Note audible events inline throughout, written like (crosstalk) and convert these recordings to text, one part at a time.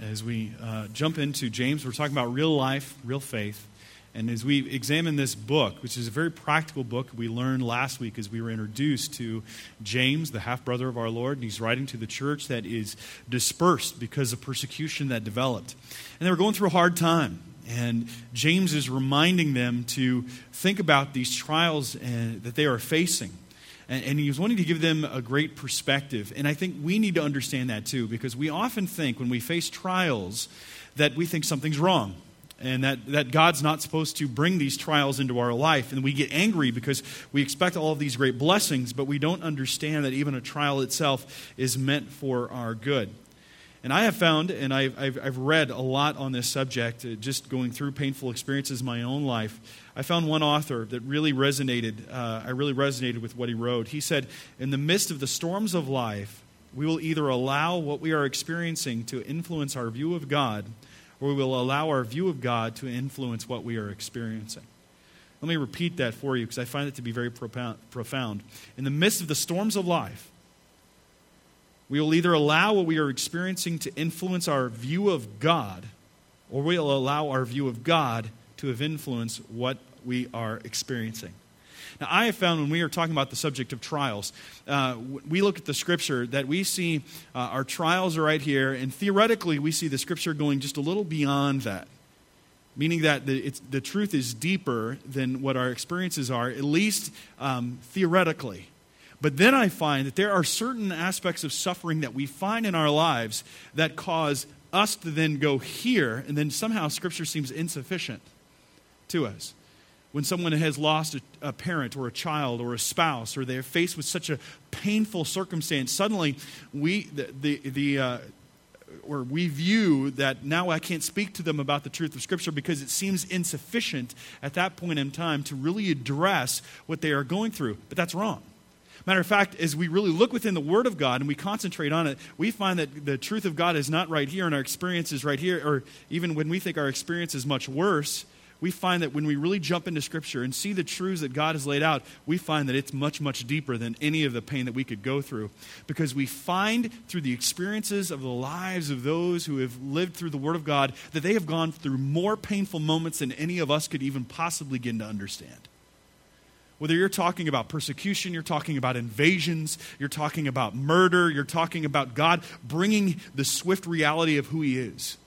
as we uh, jump into James. We're talking about real life, real faith. And as we examine this book, which is a very practical book, we learned last week as we were introduced to James, the half brother of our Lord, and he's writing to the church that is dispersed because of persecution that developed. And they were going through a hard time. And James is reminding them to think about these trials uh, that they are facing and, and he was wanting to give them a great perspective. And I think we need to understand that too, because we often think when we face trials that we think something's wrong and that, that God's not supposed to bring these trials into our life. And we get angry because we expect all of these great blessings, but we don't understand that even a trial itself is meant for our good. And I have found, and I've, I've, I've read a lot on this subject, uh, just going through painful experiences in my own life. I found one author that really resonated. Uh, I really resonated with what he wrote. He said, In the midst of the storms of life, we will either allow what we are experiencing to influence our view of God, or we will allow our view of God to influence what we are experiencing. Let me repeat that for you because I find it to be very profound. In the midst of the storms of life, we will either allow what we are experiencing to influence our view of God, or we'll allow our view of God to have influenced what we are experiencing. Now, I have found when we are talking about the subject of trials, uh, we look at the scripture that we see uh, our trials are right here, and theoretically, we see the scripture going just a little beyond that. Meaning that the, the truth is deeper than what our experiences are, at least um, theoretically. But then I find that there are certain aspects of suffering that we find in our lives that cause us to then go here, and then somehow Scripture seems insufficient to us. When someone has lost a, a, parent or a child or a spouse, or they're faced with such a painful circumstance, suddenly we, the, the, the uh, or we view that now I can't speak to them about the truth of Scripture because it seems insufficient at that point in time to really address what they are going through. But that's wrong. Matter of fact, as we really look within the Word of God and we concentrate on it, we find that the truth of God is not right here and our experience is right here, or even when we think our experience is much worse, we find that when we really jump into Scripture and see the truths that God has laid out, we find that it's much, much deeper than any of the pain that we could go through. Because we find through the experiences of the lives of those who have lived through the Word of God that they have gone through more painful moments than any of us could even possibly begin to understand. Whether you're talking about persecution, you're talking about invasions, you're talking about murder, you're talking about God bringing the swift reality of who He is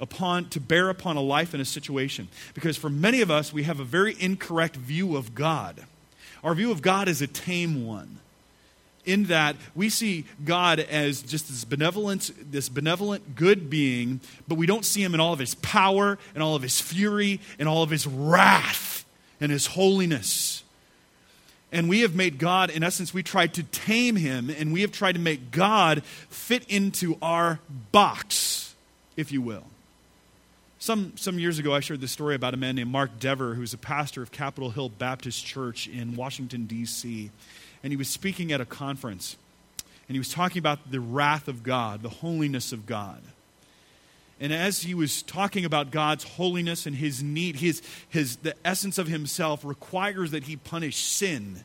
upon to bear upon a life and a situation. Because for many of us we have a very incorrect view of god. Our view of god is a tame one in that we see god as just this benevolent this benevolent good being but we don't see him in all of his power and all of his fury and all of his wrath and his holiness and we have made God, in essence, we tried to tame him, and we have tried to make God fit into our box, if you will. Some, some years ago, I shared this story about a man named Mark Dever, who's a pastor of Capitol Hill Baptist Church in Washington, D.C. And he was speaking at a conference. And he was talking about the wrath of God, the holiness of God. And as he was talking about God's holiness and his need, his, his, the essence of himself requires that he punish sin,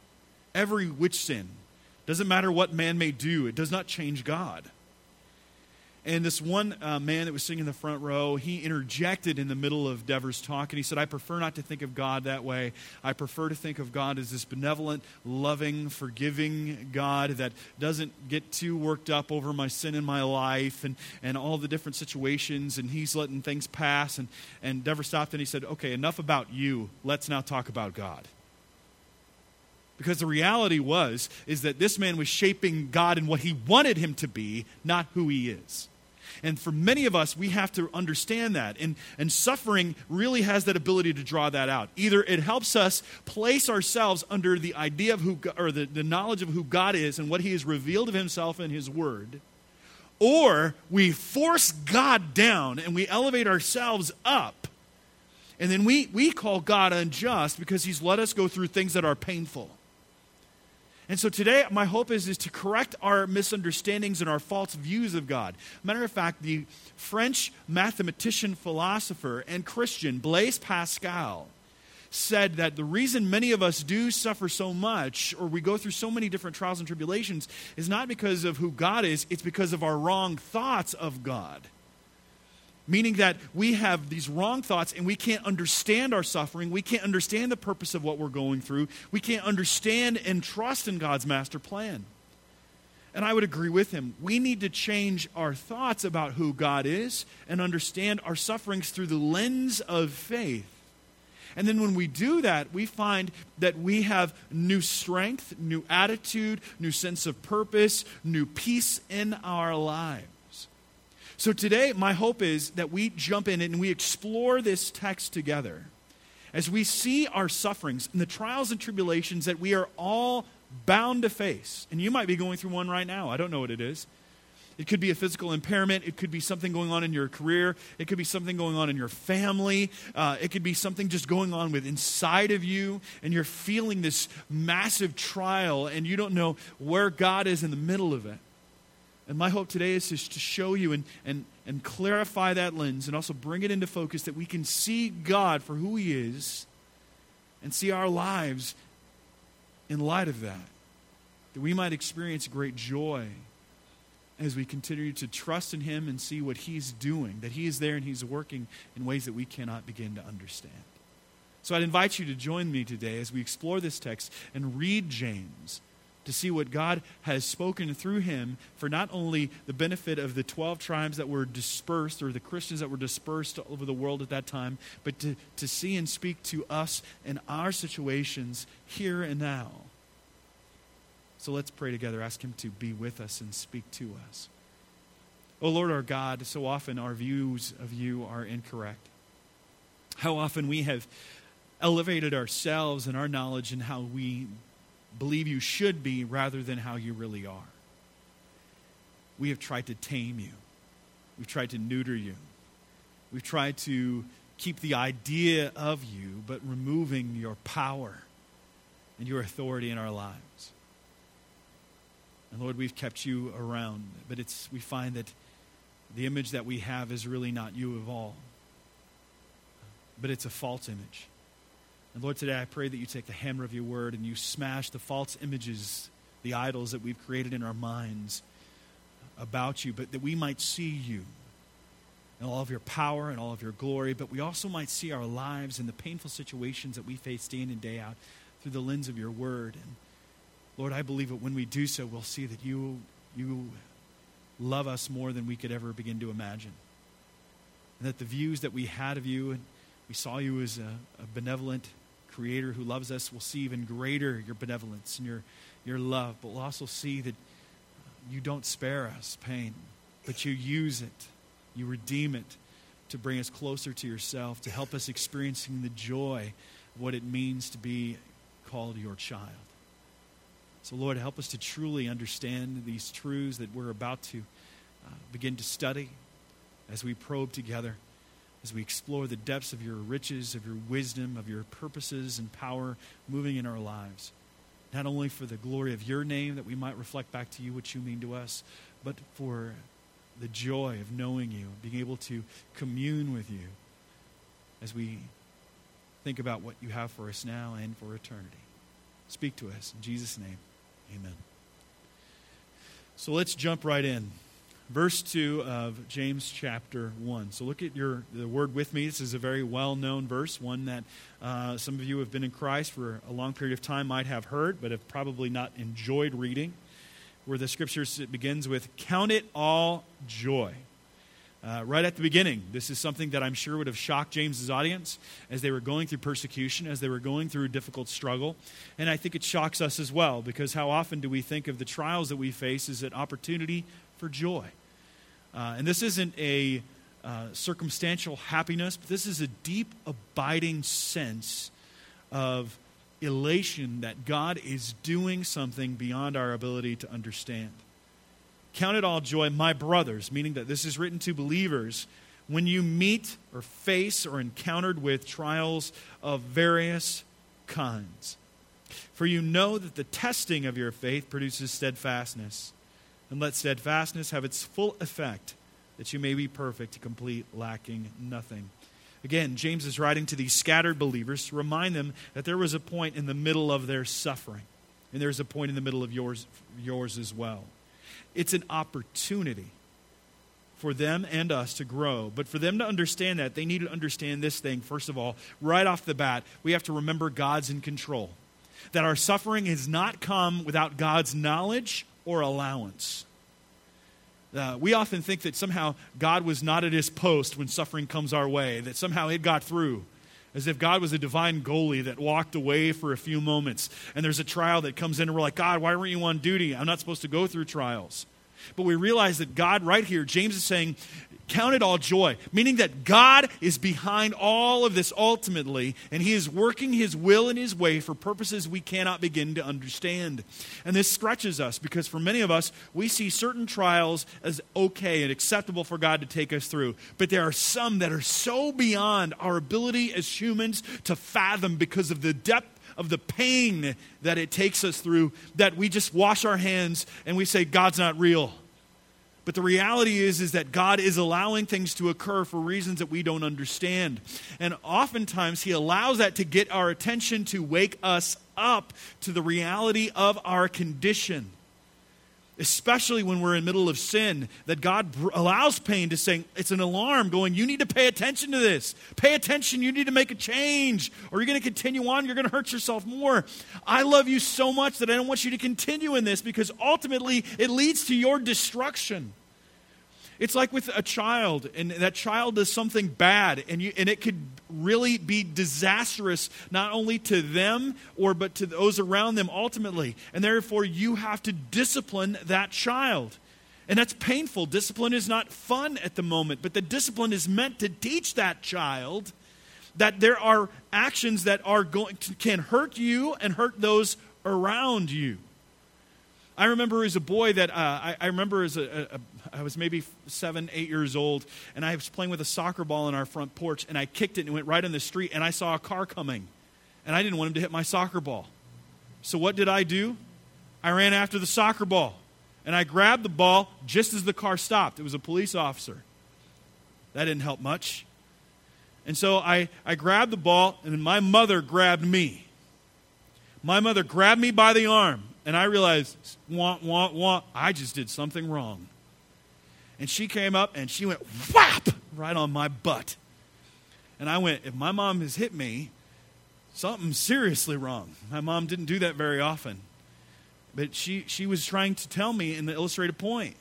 every which sin. Doesn't matter what man may do, it does not change God. And this one uh, man that was sitting in the front row, he interjected in the middle of Dever's talk, and he said, I prefer not to think of God that way. I prefer to think of God as this benevolent, loving, forgiving God that doesn't get too worked up over my sin in my life and, and all the different situations, and he's letting things pass. And, and Dever stopped and he said, Okay, enough about you. Let's now talk about God because the reality was is that this man was shaping god in what he wanted him to be not who he is and for many of us, we have to understand that. And, and suffering really has that ability to draw that out. Either it helps us place ourselves under the idea of who, or the, the knowledge of who God is and what He has revealed of Himself in His Word, or we force God down and we elevate ourselves up. And then we, we call God unjust because He's let us go through things that are painful. And so today, my hope is, is to correct our misunderstandings and our false views of God. Matter of fact, the French mathematician, philosopher, and Christian Blaise Pascal said that the reason many of us do suffer so much or we go through so many different trials and tribulations is not because of who God is, it's because of our wrong thoughts of God. Meaning that we have these wrong thoughts and we can't understand our suffering. We can't understand the purpose of what we're going through. We can't understand and trust in God's master plan. And I would agree with him. We need to change our thoughts about who God is and understand our sufferings through the lens of faith. And then when we do that, we find that we have new strength, new attitude, new sense of purpose, new peace in our lives. So today, my hope is that we jump in and we explore this text together as we see our sufferings and the trials and tribulations that we are all bound to face. And you might be going through one right now. I don't know what it is. It could be a physical impairment. It could be something going on in your career. It could be something going on in your family. Uh, it could be something just going on with inside of you, and you're feeling this massive trial, and you don't know where God is in the middle of it. And my hope today is just to show you and, and, and clarify that lens and also bring it into focus that we can see God for who He is and see our lives in light of that. That we might experience great joy as we continue to trust in Him and see what He's doing, that He is there and He's working in ways that we cannot begin to understand. So I'd invite you to join me today as we explore this text and read James to see what God has spoken through him for not only the benefit of the 12 tribes that were dispersed or the Christians that were dispersed over the world at that time, but to, to see and speak to us in our situations here and now. So let's pray together. Ask Him to be with us and speak to us. Oh Lord our God, so often our views of you are incorrect. How often we have elevated ourselves and our knowledge and how we believe you should be rather than how you really are. We have tried to tame you, we've tried to neuter you, we've tried to keep the idea of you, but removing your power and your authority in our lives. And Lord, we've kept you around, but it's, we find that the image that we have is really not you of all, but it's a false image. And Lord, today I pray that you take the hammer of your word and you smash the false images, the idols that we've created in our minds about you, but that we might see you and all of your power and all of your glory, but we also might see our lives and the painful situations that we face day in and day out through the lens of your word. And Lord, I believe that when we do so, we'll see that you, you love us more than we could ever begin to imagine. And that the views that we had of you, and we saw you as a, a benevolent creator who loves us, we'll see even greater your benevolence and your, your love. But we'll also see that you don't spare us pain, but you use it, you redeem it to bring us closer to yourself, to help us experiencing the joy of what it means to be called your child. So, Lord, help us to truly understand these truths that we're about to uh, begin to study as we probe together, as we explore the depths of your riches, of your wisdom, of your purposes and power moving in our lives. Not only for the glory of your name that we might reflect back to you what you mean to us, but for the joy of knowing you, being able to commune with you as we think about what you have for us now and for eternity. Speak to us in Jesus' name. Amen. So let's jump right in. Verse 2 of James chapter 1. So look at your the word with me. This is a very well known verse, one that uh, some of you who have been in Christ for a long period of time might have heard, but have probably not enjoyed reading. Where the scriptures it begins with, Count it all joy uh, right at the beginning. This is something that I'm sure would have shocked James's audience as they were going through persecution, as they were going through a difficult struggle. And I think it shocks us as well, because how often do we think of the trials that we face as an opportunity for joy? Uh, and this isn't a uh, circumstantial happiness, but this is a deep, abiding sense of elation that God is doing something beyond our ability to understand. Count it all joy, my brothers, meaning that this is written to believers, when you meet or face or encountered with trials of various kinds. For you know that the testing of your faith produces steadfastness. And let steadfastness have its full effect, that you may be perfect, complete, lacking nothing. Again, James is writing to these scattered believers to remind them that there was a point in the middle of their suffering, and there's a point in the middle of yours, yours as well. It's an opportunity for them and us to grow. But for them to understand that, they need to understand this thing, first of all, right off the bat. We have to remember God's in control. That our suffering has not come without God's knowledge or allowance. Uh, we often think that somehow God was not at his post when suffering comes our way, that somehow it got through. As if God was a divine goalie that walked away for a few moments. And there's a trial that comes in, and we're like, God, why weren't you on duty? I'm not supposed to go through trials. But we realize that God, right here, James is saying, count it all joy, meaning that God is behind all of this ultimately, and He is working His will and His way for purposes we cannot begin to understand. And this scratches us because for many of us, we see certain trials as okay and acceptable for God to take us through. But there are some that are so beyond our ability as humans to fathom because of the depth of the pain that it takes us through that we just wash our hands and we say, God's not real. But the reality is, is that God is allowing things to occur for reasons that we don't understand. And oftentimes, He allows that to get our attention to wake us up to the reality of our condition especially when we're in middle of sin, that God allows pain to say, it's an alarm going, you need to pay attention to this. Pay attention, you need to make a change, or you're going to continue on, you're going to hurt yourself more. I love you so much that I don't want you to continue in this because ultimately it leads to your destruction. It's like with a child, and that child does something bad, and, you, and it could really be disastrous, not only to them, or but to those around them ultimately. And therefore, you have to discipline that child. And that's painful. Discipline is not fun at the moment, but the discipline is meant to teach that child that there are actions that are going to, can hurt you and hurt those around you. I remember as a boy that uh, I, I, remember as a, a, I was maybe seven, eight years old, and I was playing with a soccer ball on our front porch, and I kicked it and it went right in the street, and I saw a car coming, and I didn't want him to hit my soccer ball. So what did I do? I ran after the soccer ball, and I grabbed the ball just as the car stopped. It was a police officer. That didn't help much. And so I, I grabbed the ball, and my mother grabbed me. My mother grabbed me by the arm, and I realized, wah, wah, wah, I just did something wrong. And she came up and she went whap right on my butt. And I went, if my mom has hit me, something's seriously wrong. My mom didn't do that very often. But she, she was trying to tell me in the illustrated point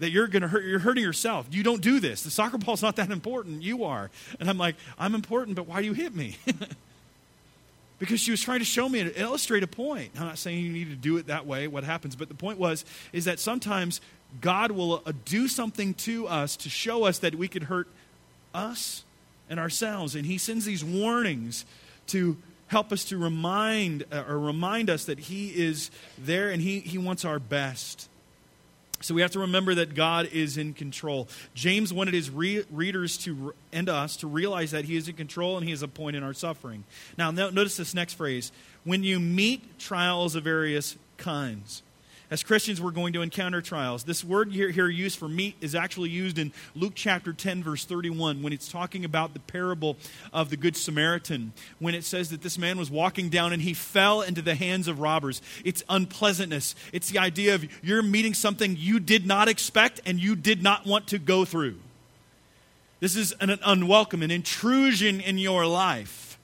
that you're going to hurt, you're hurting yourself. You don't do this. The soccer ball's not that important. You are. And I'm like, I'm important, but why do you hit me? (laughs) because she was trying to show me and illustrate a point. I'm not saying you need to do it that way, what happens, but the point was is that sometimes God will uh, do something to us to show us that we could hurt us and ourselves. And He sends these warnings to help us to remind uh, or remind us that He is there and He, he wants our best. So we have to remember that God is in control. James wanted his re- readers to and us to realize that he is in control and he is a point in our suffering. Now, notice this next phrase when you meet trials of various kinds. As Christians, we're going to encounter trials. This word here, here used for meet is actually used in Luke chapter 10, verse 31, when it's talking about the parable of the Good Samaritan, when it says that this man was walking down and he fell into the hands of robbers. It's unpleasantness. It's the idea of you're meeting something you did not expect and you did not want to go through. This is an unwelcome, an intrusion in your life.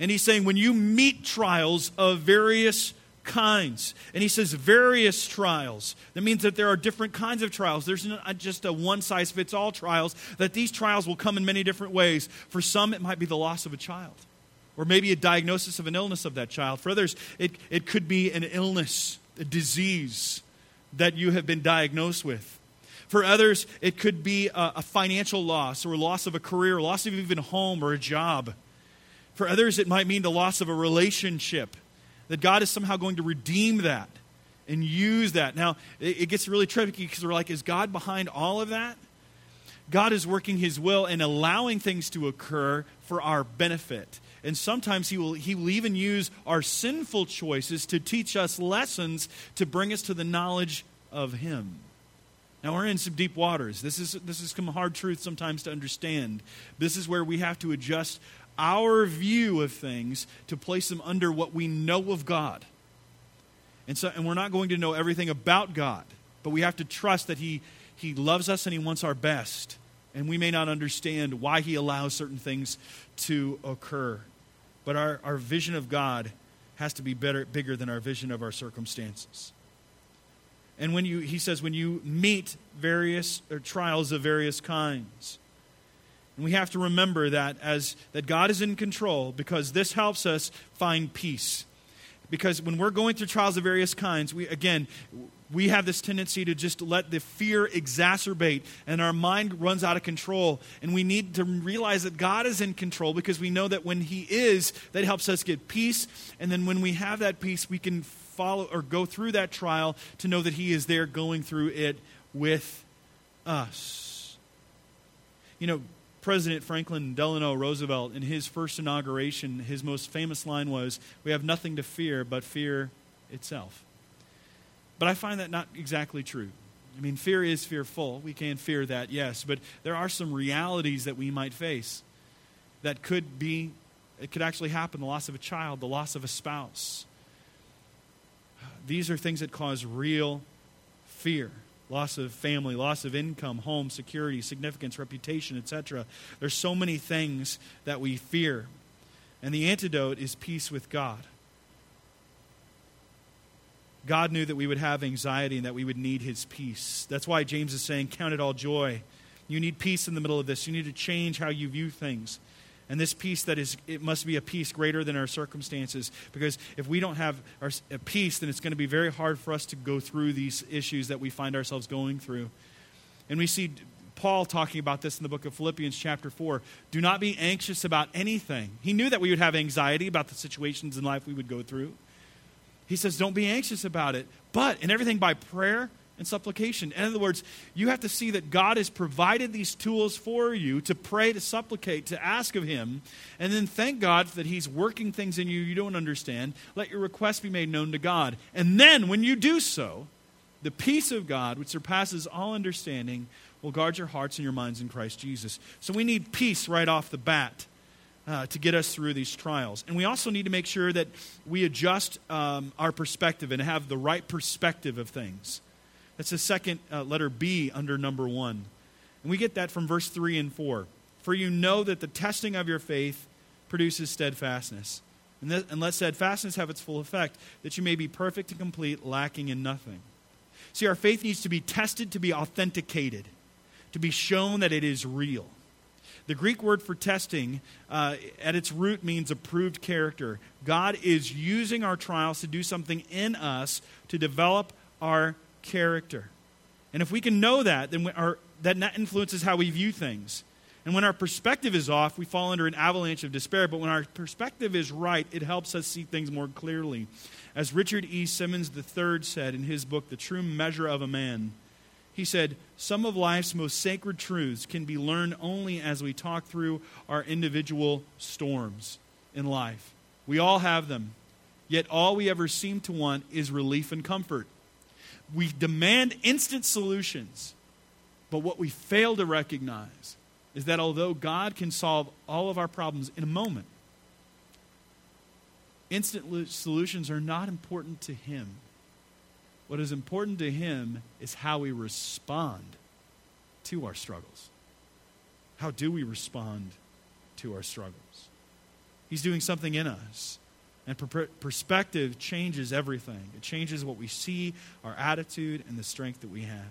And he's saying when you meet trials of various kinds. And he says various trials. That means that there are different kinds of trials. There's not just a one size fits all trials, that these trials will come in many different ways. For some, it might be the loss of a child, or maybe a diagnosis of an illness of that child. For others, it, it could be an illness, a disease that you have been diagnosed with. For others, it could be a, a financial loss or loss of a career, loss of even a home or a job. For others, it might mean the loss of a relationship that God is somehow going to redeem that and use that. Now, it, gets really tricky because we're like, is God behind all of that? God is working his will and allowing things to occur for our benefit. And sometimes he will, he will even use our sinful choices to teach us lessons to bring us to the knowledge of him. Now we're in some deep waters. This is this is some hard truth sometimes to understand. This is where we have to adjust our view of things to place them under what we know of God. And so and we're not going to know everything about God, but we have to trust that he He loves us and He wants our best. And we may not understand why He allows certain things to occur. But our, our vision of God has to be better, bigger than our vision of our circumstances. And when you, he says, when you meet various or trials of various kinds, and we have to remember that as that God is in control because this helps us find peace. Because when we're going through trials of various kinds, we again we have this tendency to just let the fear exacerbate and our mind runs out of control. And we need to realize that god is in control because we know that when he is that helps us get peace. And then when we have that peace we can follow or go through that trial to know that he is there going through it with us. You know President Franklin Delano Roosevelt, in his first inauguration, his most famous line was, We have nothing to fear but fear itself. But I find that not exactly true. I mean, fear is fearful. We can fear that, yes. But there are some realities that we might face that could be, it could actually happen the loss of a child, the loss of a spouse. These are things that cause real fear loss of family, loss of income, home, security, significance, reputation, etc. There's so many things that we fear. And the antidote is peace with God. God knew that we would have anxiety and that we would need his peace. That's why James is saying, Count it all joy. You need peace in the middle of this. You need to change how you view things. And this peace that is, it must be a peace greater than our circumstances. Because if we don't have our, a peace, then it's going to be very hard for us to go through these issues that we find ourselves going through. And we see Paul talking about this in the book of Philippians, chapter 4. Do not be anxious about anything. He knew that we would have anxiety about the situations in life we would go through. He says, Don't be anxious about it, but in everything by prayer and supplication. In other words, you have to see that God has provided these tools for you to pray, to supplicate, to ask of Him, and then thank God that He's working things in you you don't understand. Let your request be made known to God. And then, when you do so, the peace of God, which surpasses all understanding, will guard your hearts and your minds in Christ Jesus. So we need peace right off the bat. Uh, to get us through these trials. And we also need to make sure that we adjust um, our perspective and have the right perspective of things. That's the second uh, letter B under number one. And we get that from verse 3 and 4. For you know that the testing of your faith produces steadfastness. And, and let steadfastness have its full effect, that you may be perfect and complete, lacking in nothing. See, our faith needs to be tested to be authenticated, to be shown that it is real. The Greek word for testing uh, at its root means approved character. God is using our trials to do something in us to develop our character. And if we can know that, then our, that influences how we view things. And when our perspective is off, we fall under an avalanche of despair. But when our perspective is right, it helps us see things more clearly. As Richard E. Simmons III said in his book, The True Measure of a Man, he said, Some of life's most sacred truths can be learned only as we talk through our individual storms in life. We all have them, yet all we ever seem to want is relief and comfort we demand instant solutions. But what we fail to recognize is that although God can solve all of our problems in a moment, instant solutions are not important to Him. What is important to Him is how we respond to our struggles. How do we respond to our struggles? He's doing something in us. And per- perspective changes everything. It changes what we see, our attitude, and the strength that we have.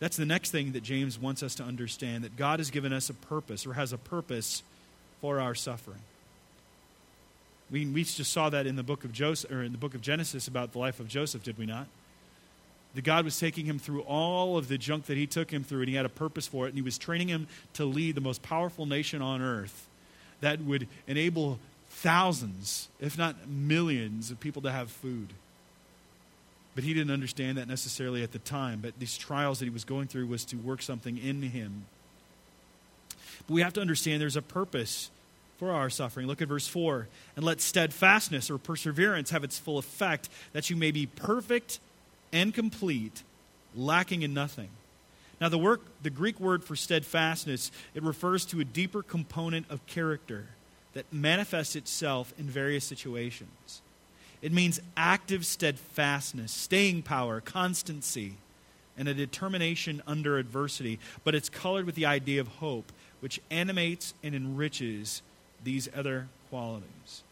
That's the next thing that James wants us to understand that God has given us a purpose or has a purpose for our suffering. We, we just saw that in the book of Joseph or in the book of Genesis about the life of Joseph, did we not? That God was taking him through all of the junk that he took him through, and he had a purpose for it, and he was training him to lead the most powerful nation on earth that would enable thousands, if not millions, of people to have food. But he didn't understand that necessarily at the time. But these trials that he was going through was to work something in him. But we have to understand there's a purpose for our suffering. Look at verse 4. And let steadfastness or perseverance have its full effect, that you may be perfect and complete, lacking in nothing. Now, the, work, the Greek word for steadfastness, it refers to a deeper component of character that manifests itself in various situations. It means active steadfastness, staying power, constancy, and a determination under adversity, but it's colored with the idea of hope, which animates and enriches these other qualities.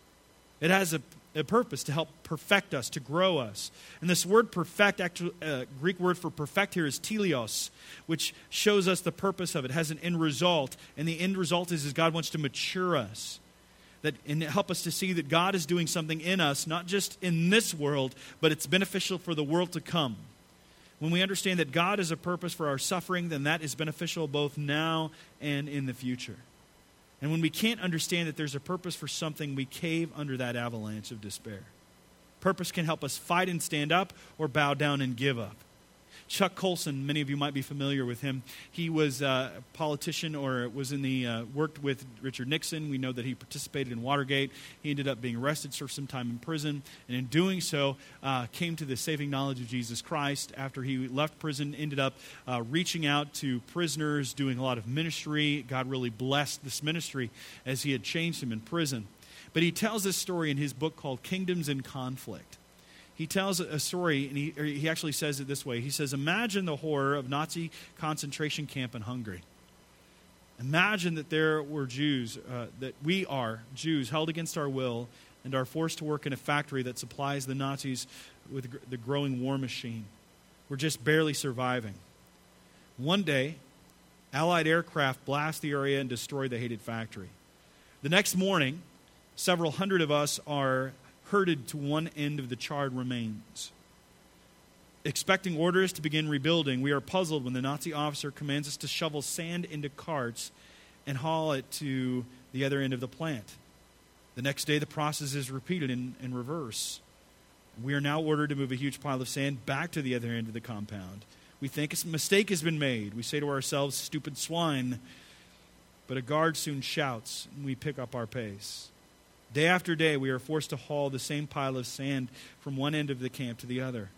It has a, a purpose to help perfect us, to grow us. And this word perfect, actually, uh, Greek word for perfect here is teleos, which shows us the purpose of it, it has an end result. And the end result is, is God wants to mature us. That, and help us to see that God is doing something in us, not just in this world, but it's beneficial for the world to come. When we understand that God is a purpose for our suffering, then that is beneficial both now and in the future. And when we can't understand that there's a purpose for something, we cave under that avalanche of despair. Purpose can help us fight and stand up or bow down and give up. Chuck Colson, many of you might be familiar with him. He was a politician or was in the uh, worked with Richard Nixon. We know that he participated in Watergate. He ended up being arrested, served some time in prison, and in doing so, uh, came to the saving knowledge of Jesus Christ. After he left prison, ended up uh, reaching out to prisoners, doing a lot of ministry. God really blessed this ministry as he had changed him in prison. But he tells this story in his book called Kingdoms in Conflict he tells a story, and he, he actually says it this way. He says, Imagine the horror of Nazi concentration camp in Hungary. Imagine that there were Jews, uh, that we are Jews, held against our will and are forced to work in a factory that supplies the Nazis with the growing war machine. We're just barely surviving. One day, Allied aircraft blast the area and destroy the hated factory. The next morning, several hundred of us are herded to one end of the charred remains. Expecting orders to begin rebuilding, we are puzzled when the Nazi officer commands us to shovel sand into carts and haul it to the other end of the plant. The next day, the process is repeated in, in reverse. We are now ordered to move a huge pile of sand back to the other end of the compound. We think a mistake has been made. We say to ourselves, stupid swine. But a guard soon shouts, and we pick up our pace. Day after day, we are forced to haul the same pile of sand from one end of the camp to the other.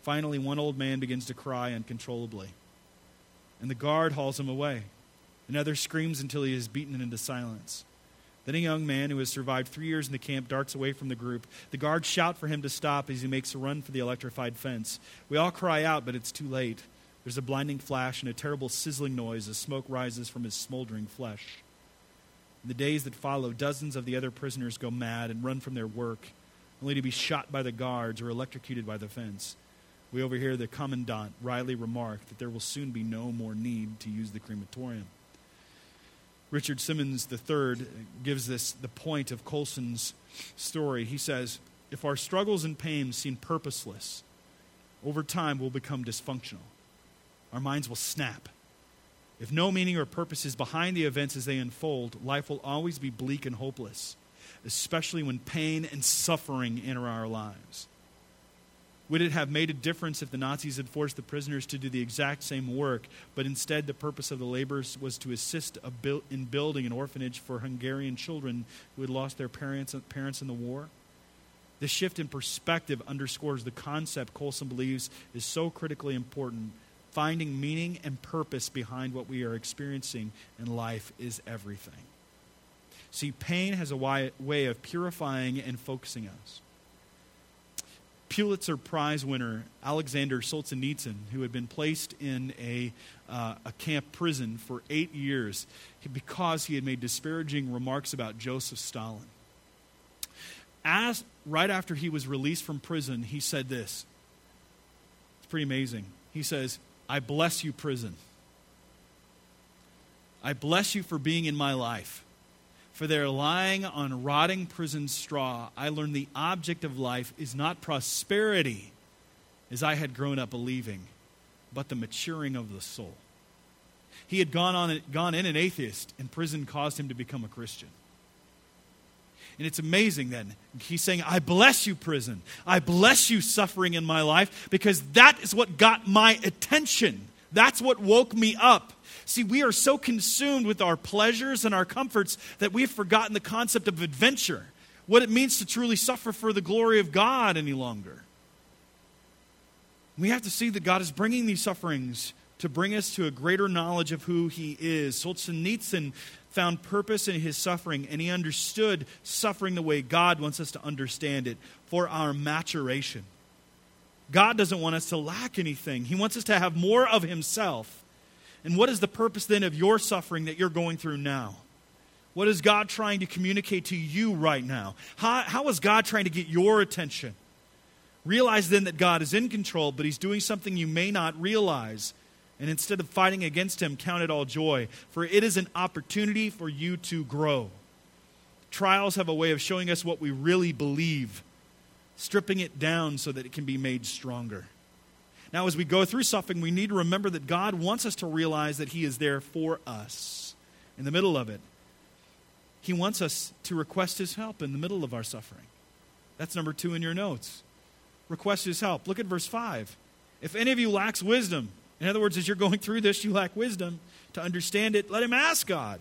Finally, one old man begins to cry uncontrollably, and the guard hauls him away. Another screams until he is beaten into silence. Then a young man who has survived three years in the camp darts away from the group. The guards shout for him to stop as he makes a run for the electrified fence. We all cry out, but it's too late. There's a blinding flash and a terrible sizzling noise as smoke rises from his smoldering flesh. In the days that follow, dozens of the other prisoners go mad and run from their work, only to be shot by the guards or electrocuted by the fence. We overhear the commandant wryly remark that there will soon be no more need to use the crematorium. Richard Simmons III gives this the point of Colson's story. He says, If our struggles and pains seem purposeless, over time we'll become dysfunctional. Our minds will snap if no meaning or purpose is behind the events as they unfold, life will always be bleak and hopeless, especially when pain and suffering enter our lives. Would it have made a difference if the Nazis had forced the prisoners to do the exact same work, but instead the purpose of the labors was to assist in building an orphanage for Hungarian children who had lost their parents, parents in the war? The shift in perspective underscores the concept Colson believes is so critically important finding meaning and purpose behind what we are experiencing in life is everything. See, pain has a way of purifying and focusing us. Pulitzer Prize winner Alexander Solzhenitsyn, who had been placed in a, uh, a camp prison for eight years because he had made disparaging remarks about Joseph Stalin. As, right after he was released from prison, he said this. It's pretty amazing. He says, I bless you, prison. I bless you for being in my life. For there, lying on rotting prison straw, I learned the object of life is not prosperity, as I had grown up believing, but the maturing of the soul. He had gone, on, gone in an atheist, and prison caused him to become a Christian. And it's amazing then. He's saying, I bless you, prison. I bless you, suffering in my life, because that is what got my attention. That's what woke me up. See, we are so consumed with our pleasures and our comforts that we've forgotten the concept of adventure, what it means to truly suffer for the glory of God any longer. We have to see that God is bringing these sufferings to bring us to a greater knowledge of who He is. Solzhenitsyn found purpose in his suffering, and he understood suffering the way God wants us to understand it for our maturation. God doesn't want us to lack anything, He wants us to have more of Himself. And what is the purpose then of your suffering that you're going through now? What is God trying to communicate to you right now? How, how is God trying to get your attention? Realize then that God is in control, but He's doing something you may not realize. And instead of fighting against Him, count it all joy, for it is an opportunity for you to grow. Trials have a way of showing us what we really believe, stripping it down so that it can be made stronger. Now, as we go through suffering, we need to remember that God wants us to realize that He is there for us in the middle of it. He wants us to request His help in the middle of our suffering. That's number two in your notes. Request His help. Look at verse 5. If any of you lacks wisdom, in other words, as you're going through this, you lack wisdom to understand it, let him ask God,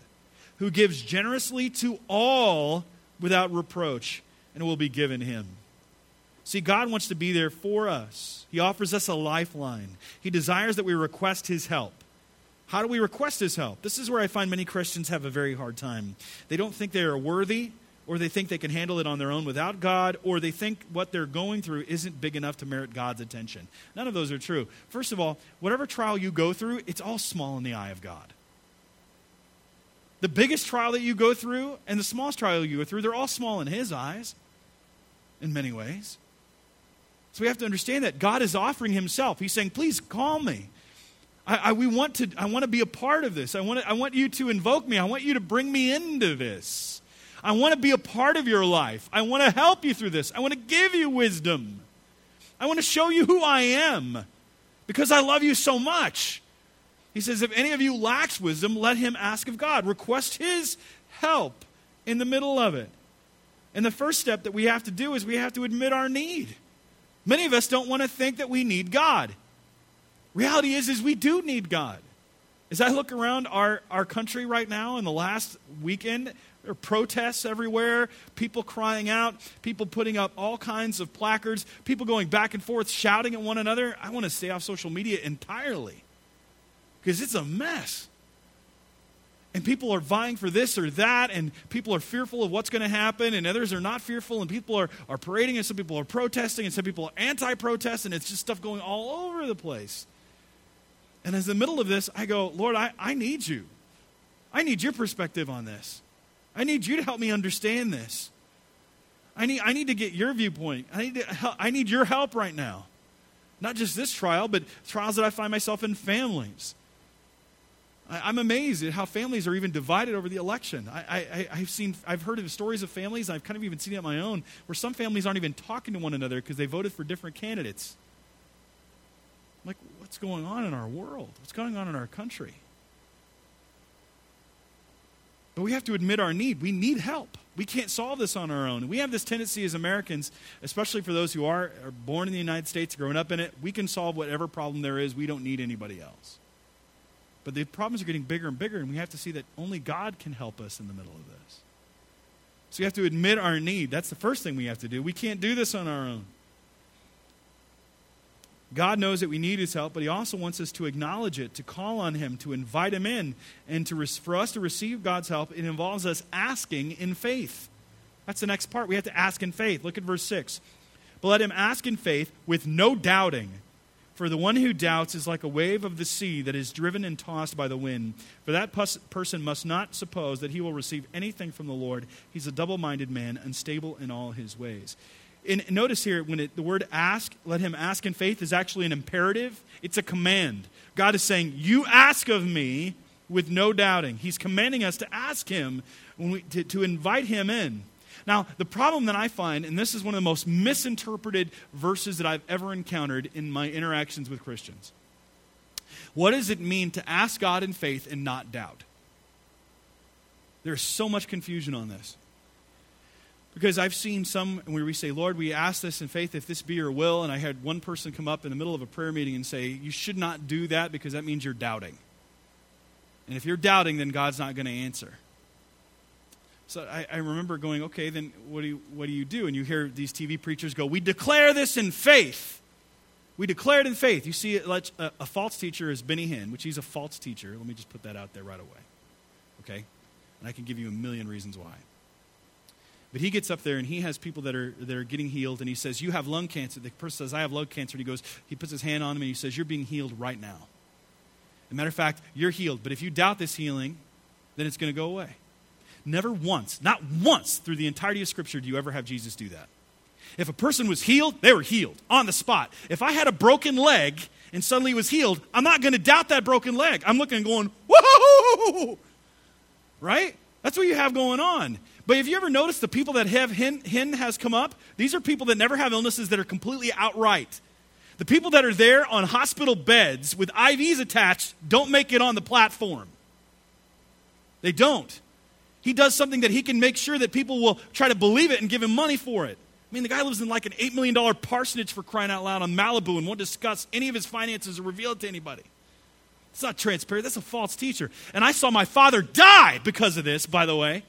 who gives generously to all without reproach, and it will be given him. See, God wants to be there for us. He offers us a lifeline. He desires that we request His help. How do we request His help? This is where I find many Christians have a very hard time. They don't think they are worthy, or they think they can handle it on their own without God, or they think what they're going through isn't big enough to merit God's attention. None of those are true. First of all, whatever trial you go through, it's all small in the eye of God. The biggest trial that you go through and the smallest trial you go through, they're all small in His eyes in many ways. So we have to understand that God is offering Himself. He's saying, Please call me. I, I, we want to, I want to be a part of this. I want, to, I want you to invoke me. I want you to bring me into this. I want to be a part of your life. I want to help you through this. I want to give you wisdom. I want to show you who I am because I love you so much. He says, If any of you lacks wisdom, let him ask of God. Request his help in the middle of it. And the first step that we have to do is we have to admit our need. Many of us don't want to think that we need God. Reality is, is we do need God. As I look around our, our country right now in the last weekend, there are protests everywhere, people crying out, people putting up all kinds of placards, people going back and forth shouting at one another. I want to stay off social media entirely because it's a mess. And people are vying for this or that, and people are fearful of what's going to happen, and others are not fearful, and people are, are parading, and some people are protesting, and some people are anti protest, and it's just stuff going all over the place. And as the middle of this, I go, Lord, I, I need you. I need your perspective on this. I need you to help me understand this. I need, I need to get your viewpoint. I need, to, I need your help right now. Not just this trial, but trials that I find myself in families. I, am amazed at how families are even divided over the election. I, have seen, I've heard of stories of families, I've kind of even seen it on my own, where some families aren't even talking to one another because they voted for different candidates. I'm like, what's going on in our world? What's going on in our country? But we have to admit our need. We need help. We can't solve this on our own. We have this tendency as Americans, especially for those who are, are born in the United States, growing up in it, we can solve whatever problem there is. We don't need anybody else. But the problems are getting bigger and bigger, and we have to see that only God can help us in the middle of this. So we have to admit our need. That's the first thing we have to do. We can't do this on our own. God knows that we need His help, but He also wants us to acknowledge it, to call on Him, to invite Him in. And to, for us to receive God's help, it involves us asking in faith. That's the next part. We have to ask in faith. Look at verse 6. But let him ask in faith with no doubting. For the one who doubts is like a wave of the sea that is driven and tossed by the wind. For that pus- person must not suppose that he will receive anything from the Lord. He's a double minded man, unstable in all his ways. And notice here, when it, the word ask, let him ask in faith, is actually an imperative. It's a command. God is saying, You ask of me with no doubting. He's commanding us to ask him, we, to, to invite him in. Now, the problem that I find, and this is one of the most misinterpreted verses that I've ever encountered in my interactions with Christians. What does it mean to ask God in faith and not doubt? There's so much confusion on this. Because I've seen some where we say, Lord, we ask this in faith if this be your will. And I had one person come up in the middle of a prayer meeting and say, You should not do that because that means you're doubting. And if you're doubting, then God's not going to answer. So I, I, remember going, okay, then what do, you, what do you do? And you hear these TV preachers go, We declare this in faith. We declare it in faith. You see, a, a false teacher is Benny Hinn, which he's a false teacher. Let me just put that out there right away. Okay? And I can give you a million reasons why. But he gets up there and he has people that are, that are getting healed, and he says, You have lung cancer. The person says, I have lung cancer. And he goes, he puts his hand on him and he says, You're being healed right now. As a matter of fact, you're healed. But if you doubt this healing, then it's going to go away. Never once, not once through the entirety of Scripture do you ever have Jesus do that. If a person was healed, they were healed on the spot. If I had a broken leg and suddenly was healed, I'm not going to doubt that broken leg. I'm looking and going, whoa! Right? That's what you have going on. But have you ever noticed the people that have Hinn, Hinn has come up? These are people that never have illnesses that are completely outright. The people that are there on hospital beds with IVs attached don't make it on the platform. They don't. He does something that he can make sure that people will try to believe it and give him money for it. I mean, the guy lives in like an $8 million parsonage for crying out loud on Malibu and won't discuss any of his finances or reveal it to anybody. It's not transparent. That's a false teacher. And I saw my father die because of this, by the way.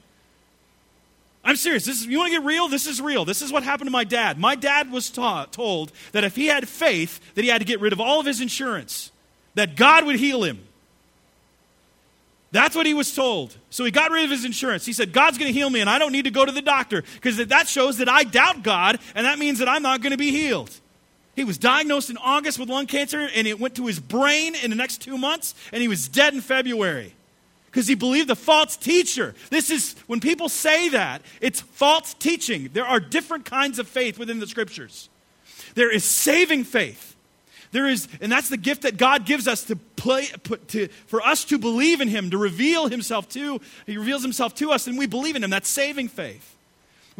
I'm serious. This is, you want to get real? This is real. This is what happened to my dad. My dad was taught, told that if he had faith, that he had to get rid of all of his insurance, that God would heal him. That's what he was told. So he got rid of his insurance. He said, God's going to heal me, and I don't need to go to the doctor because that shows that I doubt God, and that means that I'm not going to be healed. He was diagnosed in August with lung cancer, and it went to his brain in the next two months, and he was dead in February because he believed the false teacher. This is, when people say that, it's false teaching. There are different kinds of faith within the scriptures. There is saving faith. There is, and that's the gift that God gives us to play, put, to, for us to believe in Him, to reveal Himself to. He reveals Himself to us, and we believe in Him. That's saving faith.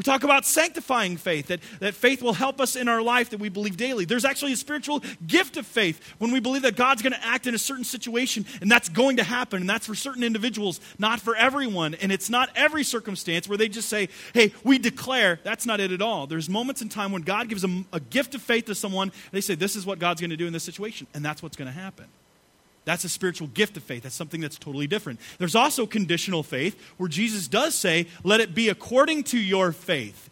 We talk about sanctifying faith, that, that faith will help us in our life that we believe daily. There's actually a spiritual gift of faith when we believe that God's going to act in a certain situation, and that's going to happen, and that's for certain individuals, not for everyone. And it's not every circumstance where they just say, hey, we declare. That's not it at all. There's moments in time when God gives a, a gift of faith to someone, they say, this is what God's going to do in this situation, and that's what's going to happen. That's a spiritual gift of faith. That's something that's totally different. There's also conditional faith where Jesus does say, Let it be according to your faith.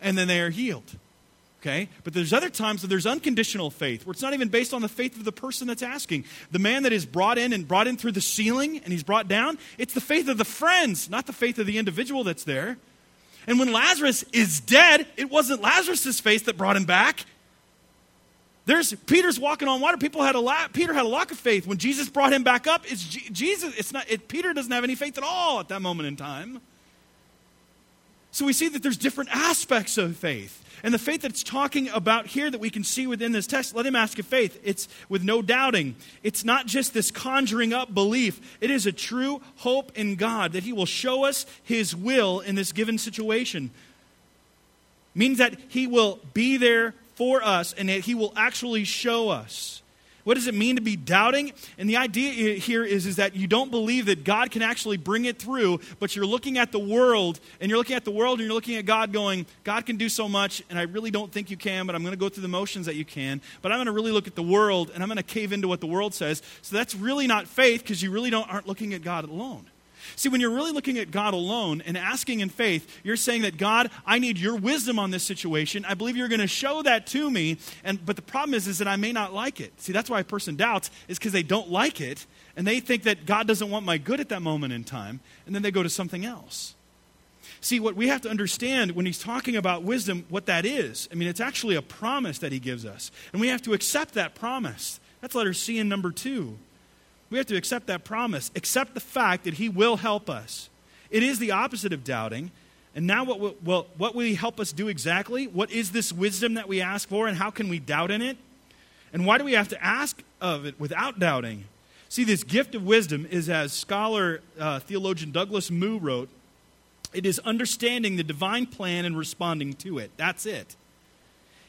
And then they are healed. Okay? But there's other times that there's unconditional faith where it's not even based on the faith of the person that's asking. The man that is brought in and brought in through the ceiling and he's brought down, it's the faith of the friends, not the faith of the individual that's there. And when Lazarus is dead, it wasn't Lazarus' faith that brought him back. There's Peter's walking on water. People had a lot, Peter had a lack of faith. When Jesus brought him back up, it's Jesus. It's not. It, Peter doesn't have any faith at all at that moment in time. So we see that there's different aspects of faith. And the faith that's talking about here that we can see within this text, let him ask a faith. It's with no doubting. It's not just this conjuring up belief. It is a true hope in God that he will show us his will in this given situation. Means that he will be there for us and that He will actually show us. What does it mean to be doubting? And the idea here is, is that you don't believe that God can actually bring it through, but you're looking at the world, and you're looking at the world, and you're looking at God going, God can do so much, and I really don't think you can, but I'm going to go through the motions that you can. But I'm going to really look at the world, and I'm going to cave into what the world says. So that's really not faith because you really don't, aren't looking at God alone. See, when you're really looking at God alone and asking in faith, you're saying that God, I need your wisdom on this situation. I believe you're going to show that to me. And but the problem is, is that I may not like it. See, that's why a person doubts, is because they don't like it, and they think that God doesn't want my good at that moment in time, and then they go to something else. See, what we have to understand when he's talking about wisdom, what that is. I mean, it's actually a promise that he gives us. And we have to accept that promise. That's letter C in number two. We have to accept that promise, accept the fact that He will help us. It is the opposite of doubting. And now, what what will He help us do exactly? What is this wisdom that we ask for, and how can we doubt in it? And why do we have to ask of it without doubting? See, this gift of wisdom is, as scholar uh, theologian Douglas Moo wrote, it is understanding the divine plan and responding to it. That's it.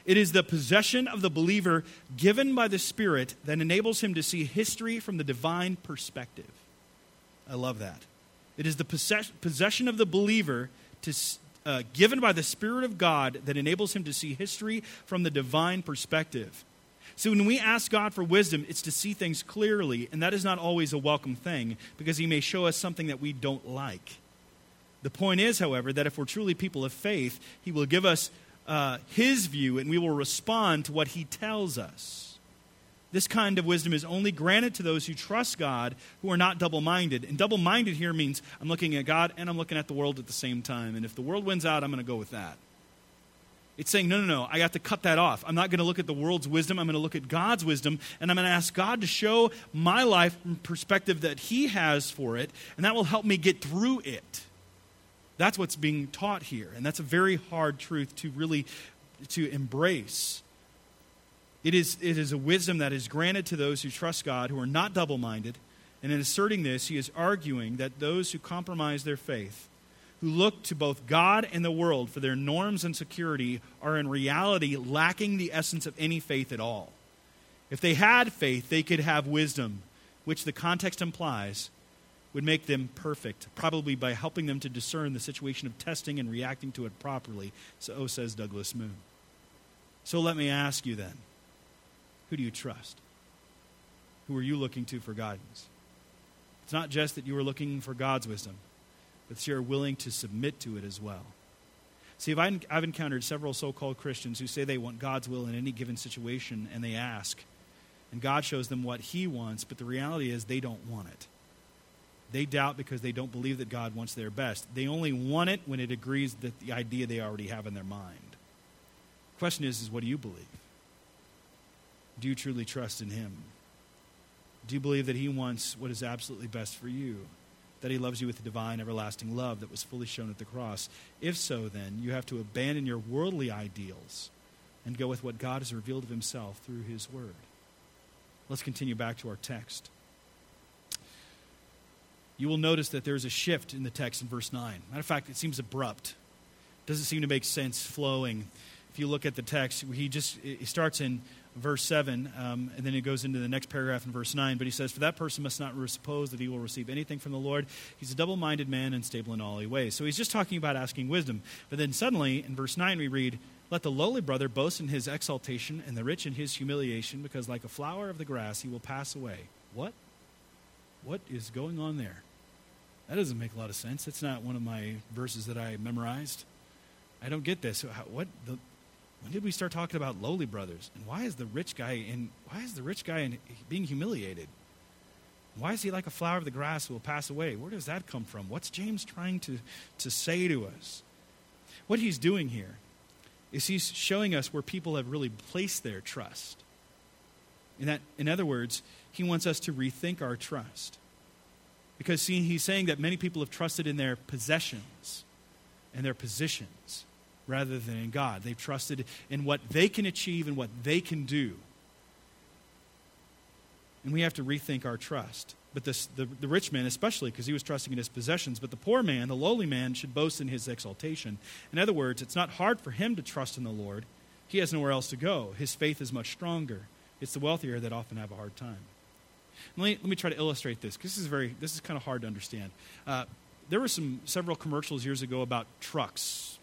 It is the possession of the believer given by the Spirit that enables him to see history from the divine perspective. I love that. It is the possession of the believer to, uh, given by the Spirit of God that enables him to see history from the divine perspective. So when we ask God for wisdom, it's to see things clearly, and that is not always a welcome thing because He may show us something that we don't like. The point is, however, that if we're truly people of faith, He will give us uh, his view and we will respond to what he tells us. This kind of wisdom is only granted to those who trust God, who are not double minded. And double minded here means I'm looking at God and I'm looking at the world at the same time. And if the world wins out, I'm going to go with that. It's saying, no, no, no, I have to cut that off. I'm not going to look at the world's wisdom. I'm going to look at God's wisdom, and I'm going to ask God to show my life from perspective that He has for it, and that will help me get through it. That's what's being taught here, and that's a very hard truth to really to embrace. It is, it is a wisdom that is granted to those who trust God, who are not double minded. And in asserting this, he is arguing that those who compromise their faith, who look to both God and the world for their norms and security, are in reality lacking the essence of any faith at all. If they had faith, they could have wisdom, which the context implies would make them perfect, probably by helping them to discern the situation of testing and reacting to it properly. So oh, says Douglas Moo. So let me ask you then who do you trust? Who are you looking to for guidance? It's not just that you are looking for God's wisdom, but that you're willing to submit to it as well. See, I've encountered several so called Christians who say they want God's will in any given situation, and they ask, and God shows them what He wants, but the reality is they don't want it. They doubt because they don't believe that God wants their best. They only want it when it agrees with the idea they already have in their mind. The question is, is what do you believe? Do you truly trust in Him? Do you believe that He wants what is absolutely best for you? That He loves you with the divine, everlasting love that was fully shown at the cross? If so, then, you have to abandon your worldly ideals and go with what God has revealed of Himself through His Word. Let's continue back to our text. You will notice that there's a shift in the text in verse 9. Matter of fact, it seems abrupt. It Doesn't seem to make sense flowing. If you look at the text, he just he starts in verse 7, um, and then he goes into the next paragraph in verse 9. But he says, For that person must not suppose that he will receive anything from the Lord. He's a double minded man, unstable in all he ways. So he's just talking about asking wisdom. But then suddenly, in verse 9, we read, Let the lowly brother boast in his exaltation, and the rich in his humiliation, because like a flower of the grass, he will pass away. What? What is going on there? That doesn't make a lot of sense. That's not one of my verses that I memorized. I don't get this. What the, when did we start talking about lowly brothers? And why is the rich guy in why is the rich guy in, being humiliated? Why is he like a flower of the grass who will pass away? Where does that come from? What's James trying to, to say to us? What he's doing here is he's showing us where people have really placed their trust. In, that, in other words, he wants us to rethink our trust. Because, see, he's saying that many people have trusted in their possessions and their positions rather than in God. They've trusted in what they can achieve and what they can do. And we have to rethink our trust. But this, the, the rich man, especially because he was trusting in his possessions, but the poor man, the lowly man, should boast in his exaltation. In other words, it's not hard for him to trust in the Lord. He has nowhere else to go. His faith is much stronger. It's the wealthier that often have a hard time. Let me, let me try to illustrate this because this is very this is kind of hard to understand. Uh, there were some several commercials years ago about trucks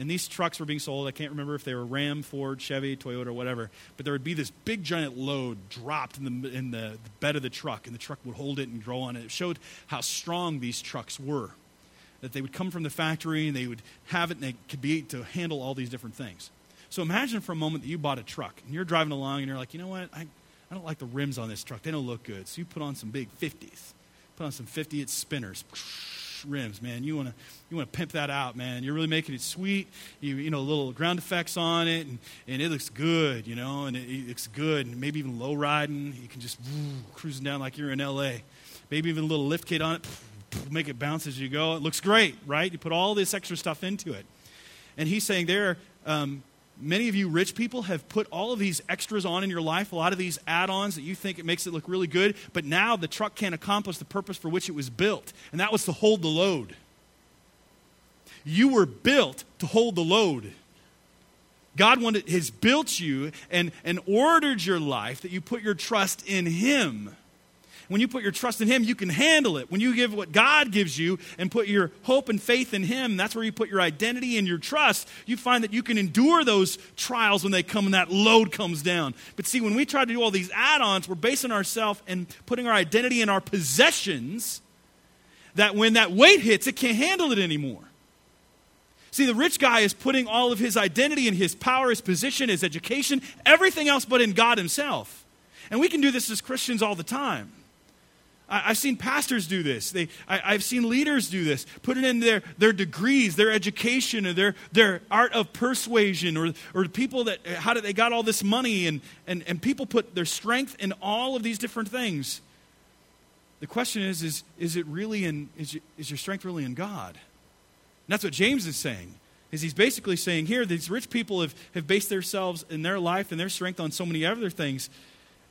and these trucks were being sold. I can't remember if they were Ram, Ford, Chevy, Toyota, or whatever. But there would be this big giant load dropped in the, in the, bed of the truck, and the truck would hold it and grow on it. It showed how strong these trucks were. That they would come from the factory and they would have it and they could be to handle all these different things. So imagine for a moment that you bought a truck and you're driving along and you're like, you know what? I, I don't like the rims on this truck. They don't look good. So you put on some big 50s. Put on some 50 inch spinners rims, man. You want to you want to pimp that out, man. You're really making it sweet. You you know little ground effects on it, and, and it looks good, you know, and it, it looks good, and maybe even low riding. You can just woo, cruising down like you're in L.A. Maybe even a little lift kit on it, make it bounce as you go. It looks great, right? You put all this extra stuff into it, and he's saying there. Um, many of you rich people have put all of these extras on in your life, a lot of these add ons that you think it makes it look really good, but now the truck can't accomplish the purpose for which it was built, and that was to hold the load. You were built to hold the load. God wanted, has built you and, and ordered your life that you put your trust in Him. When you put your trust in Him, you can handle it. When you give what God gives you and put your hope and faith in Him, that's where you put your identity and your trust, you find that you can endure those trials when they come and that load comes down. But see, when we try to do all these add ons, we're basing ourselves and putting our identity in our possessions, that when that weight hits, it can't handle it anymore. See, the rich guy is putting all of his identity in his power, his position, his education, everything else but in God Himself. And we can do this as Christians all the time. I, have seen pastors do this. They, I, have seen leaders do this. Put it in their, their degrees, their education, or their, their art of persuasion, or, or people that, how did they got all this money, and, and, and people put their strength in all of these different things. The question is, is, is it really in, is, your, is your strength really in God? And that's what James is saying. Is he's basically saying here, these rich people have, have based themselves in their life and their strength on so many other things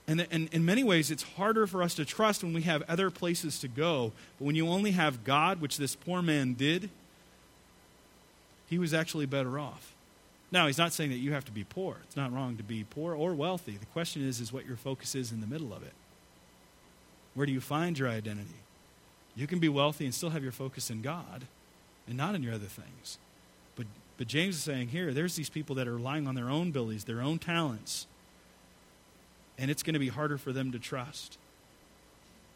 and, and in many ways, it's harder for us to trust when we have other places to go. But when you only have God, which this poor man did, he was actually better off. Now, he's not saying that you have to be poor. It's not wrong to be poor or wealthy. The question is, is what your focus is in the middle of it. Where do you find your identity? You can be wealthy and still have your focus in God and not in your other things. But, but James is saying here, there's these people that are relying on their own abilities, their own talents and it's going to be harder for them to trust.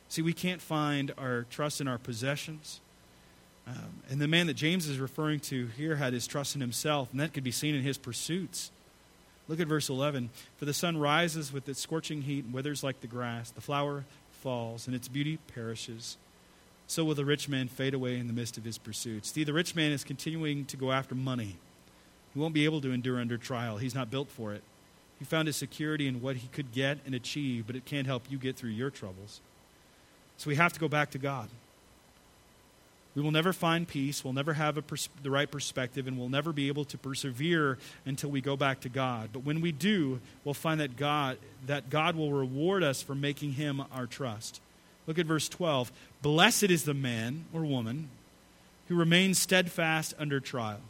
See, we can't find our trust in our possessions. Um, and the man that James is referring to here had his trust in himself, and that could be seen in his pursuits. Look at verse 11. For the sun rises with its scorching heat and withers like the grass, the flower falls, and its beauty perishes. So will the rich man fade away in the midst of his pursuits. See, the rich man is continuing to go after money. He won't be able to endure under trial, he's not built for it. He found his security in what he could get and achieve, but it can't help you get through your troubles. So we have to go back to God. We will never find peace, we'll never have pers- the right perspective, and we'll never be able to persevere until we go back to God. But when we do, we'll find that God, that God will reward us for making him our trust. Look at verse 12. Blessed is the man or woman who remains steadfast under trial.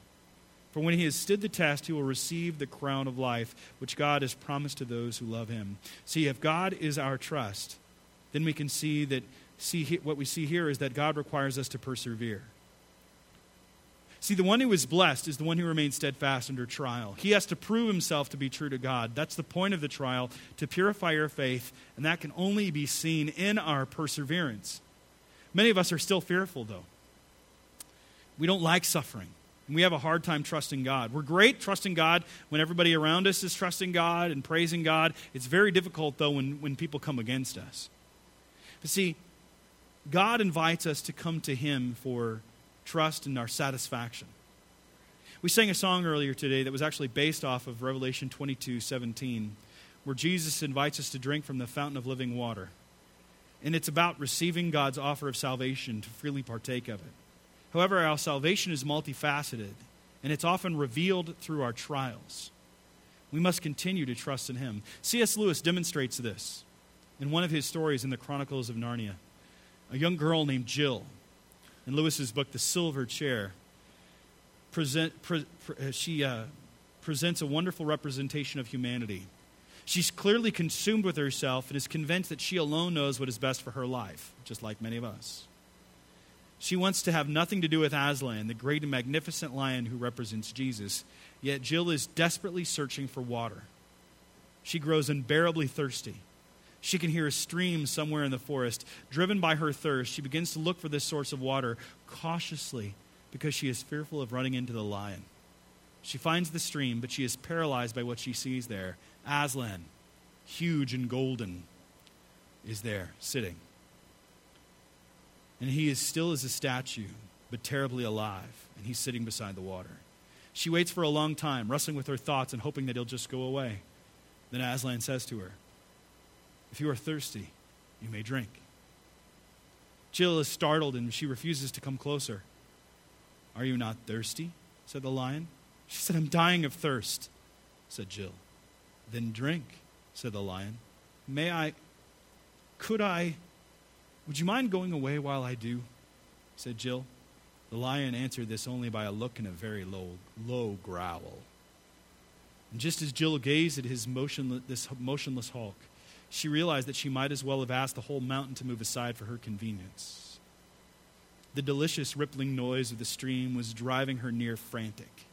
For when he has stood the test, he will receive the crown of life, which God has promised to those who love him. See, if God is our trust, then we can see that see what we see here is that God requires us to persevere. See, the one who is blessed is the one who remains steadfast under trial. He has to prove himself to be true to God. That's the point of the trial, to purify your faith, and that can only be seen in our perseverance. Many of us are still fearful, though. We don't like suffering. We have a hard time trusting God. We're great trusting God when everybody around us is trusting God and praising God. It's very difficult, though, when, when people come against us. But see, God invites us to come to Him for trust and our satisfaction. We sang a song earlier today that was actually based off of Revelation 22 17, where Jesus invites us to drink from the fountain of living water. And it's about receiving God's offer of salvation to freely partake of it. However, our salvation is multifaceted, and it's often revealed through our trials. We must continue to trust in Him. C.S. Lewis demonstrates this in one of his stories in the Chronicles of Narnia. A young girl named Jill, in Lewis's book, The Silver Chair, present, pre, pre, uh, she uh, presents a wonderful representation of humanity. She's clearly consumed with herself and is convinced that she alone knows what is best for her life, just like many of us. She wants to have nothing to do with Aslan, the great and magnificent lion who represents Jesus. Yet Jill is desperately searching for water. She grows unbearably thirsty. She can hear a stream somewhere in the forest. Driven by her thirst, she begins to look for this source of water cautiously because she is fearful of running into the lion. She finds the stream, but she is paralyzed by what she sees there. Aslan, huge and golden, is there, sitting and he is still as a statue, but terribly alive, and he's sitting beside the water. She waits for a long time, wrestling with her thoughts and hoping that he'll just go away. Then Aslan says to her, If you are thirsty, you may drink. Jill is startled and she refuses to come closer. Are you not thirsty? said the lion. She said, I'm dying of thirst, said Jill. Then drink, said the lion. May I, could I would you mind going away while I do? said Jill. The lion answered this only by a look and a very low, low growl. And just as Jill gazed at his motionless, this motionless hulk, she realized that she might as well have asked the whole mountain to move aside for her convenience. The delicious rippling noise of the stream was driving her near frantic.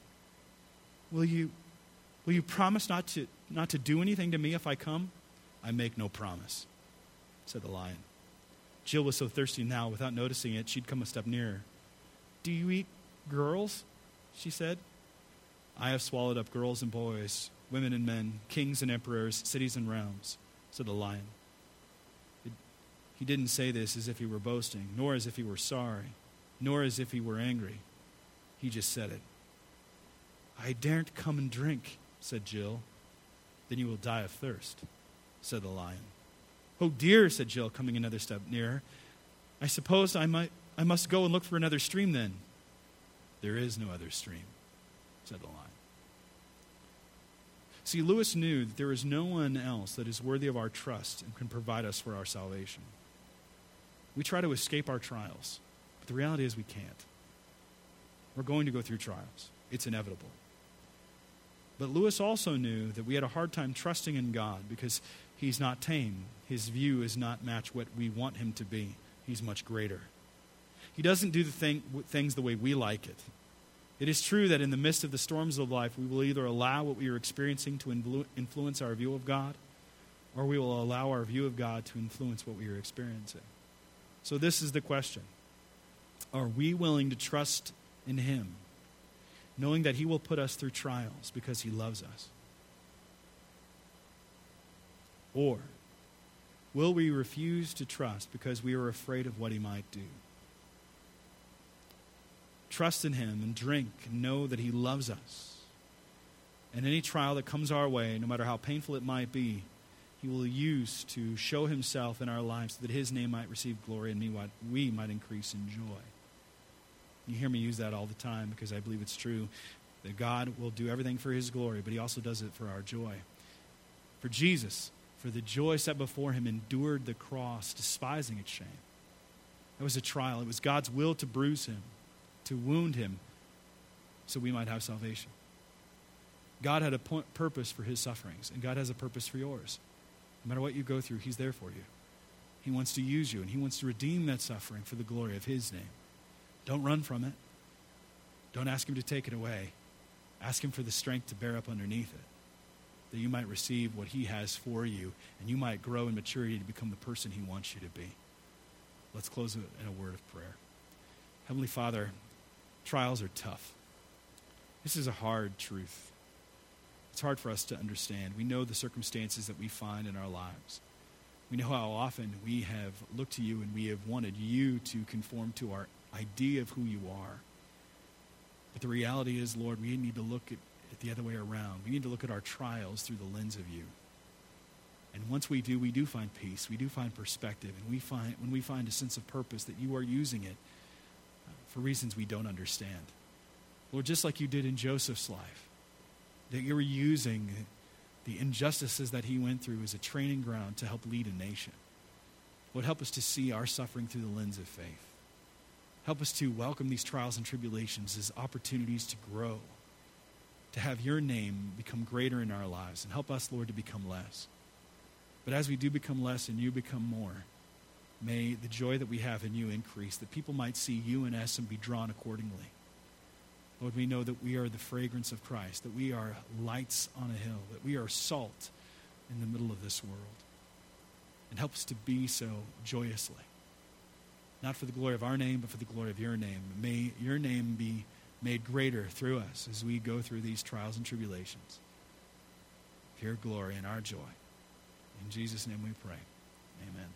Will you, will you promise not to, not to do anything to me if I come? I make no promise, said the lion. Jill was so thirsty now, without noticing it, she'd come a step nearer. Do you eat girls? she said. I have swallowed up girls and boys, women and men, kings and emperors, cities and realms. said the lion. It, he didn't say this as if he were boasting, nor as if he were sorry, nor as if he were angry. He just said it. I daren't come and drink, said Jill. Then you will die of thirst, said the lion. Oh dear, said Jill, coming another step nearer. I suppose I might I must go and look for another stream then. There is no other stream, said the lion. See, Lewis knew that there is no one else that is worthy of our trust and can provide us for our salvation. We try to escape our trials, but the reality is we can't. We're going to go through trials, it's inevitable. But Lewis also knew that we had a hard time trusting in God because he's not tame. His view is not match what we want him to be. He's much greater. He doesn't do the thing, things the way we like it. It is true that in the midst of the storms of life, we will either allow what we are experiencing to influ- influence our view of God, or we will allow our view of God to influence what we are experiencing. So, this is the question Are we willing to trust in Him, knowing that He will put us through trials because He loves us? Or will we refuse to trust because we are afraid of what He might do? trust in Him and drink and know that He loves us. And any trial that comes our way, no matter how painful it might be, He will use to show Himself in our lives so that His name might receive glory and we might increase in joy. You hear me use that all the time because I believe it's true that God will do everything for His glory, but He also does it for our joy. For Jesus, for the joy set before Him, endured the cross, despising its shame. It was a trial. It was God's will to bruise Him to wound him so we might have salvation. God had a point, purpose for his sufferings, and God has a purpose for yours. No matter what you go through, he's there for you. He wants to use you, and he wants to redeem that suffering for the glory of his name. Don't run from it. Don't ask him to take it away. Ask him for the strength to bear up underneath it, that you might receive what he has for you, and you might grow in maturity to become the person he wants you to be. Let's close in a word of prayer. Heavenly Father, Trials are tough. This is a hard truth. It's hard for us to understand. We know the circumstances that we find in our lives. We know how often we have looked to you and we have wanted you to conform to our idea of who you are. But the reality is, Lord, we need to look at the other way around. We need to look at our trials through the lens of you. And once we do, we do find peace. We do find perspective. And we find, when we find a sense of purpose, that you are using it uh, for reasons we don't understand. Lord, just like you did in Joseph's life, that you were using the injustices that he went through as a training ground to help lead a nation. Lord, help us to see our suffering through the lens of faith. Help us to welcome these trials and tribulations as opportunities to grow, to have your name become greater in our lives, and help us, Lord, to become less. But as we do become less and you become more, May the joy that we have in you increase, that people might see you in us and be drawn accordingly. Lord, we know that we are the fragrance of Christ, that we are lights on a hill, that we are salt in the middle of this world. And help us to be so joyously. Not for the glory of our name, but for the glory of your name. May your name be made greater through us as we go through these trials and tribulations. Your glory and our joy. In Jesus' name we pray. Amen.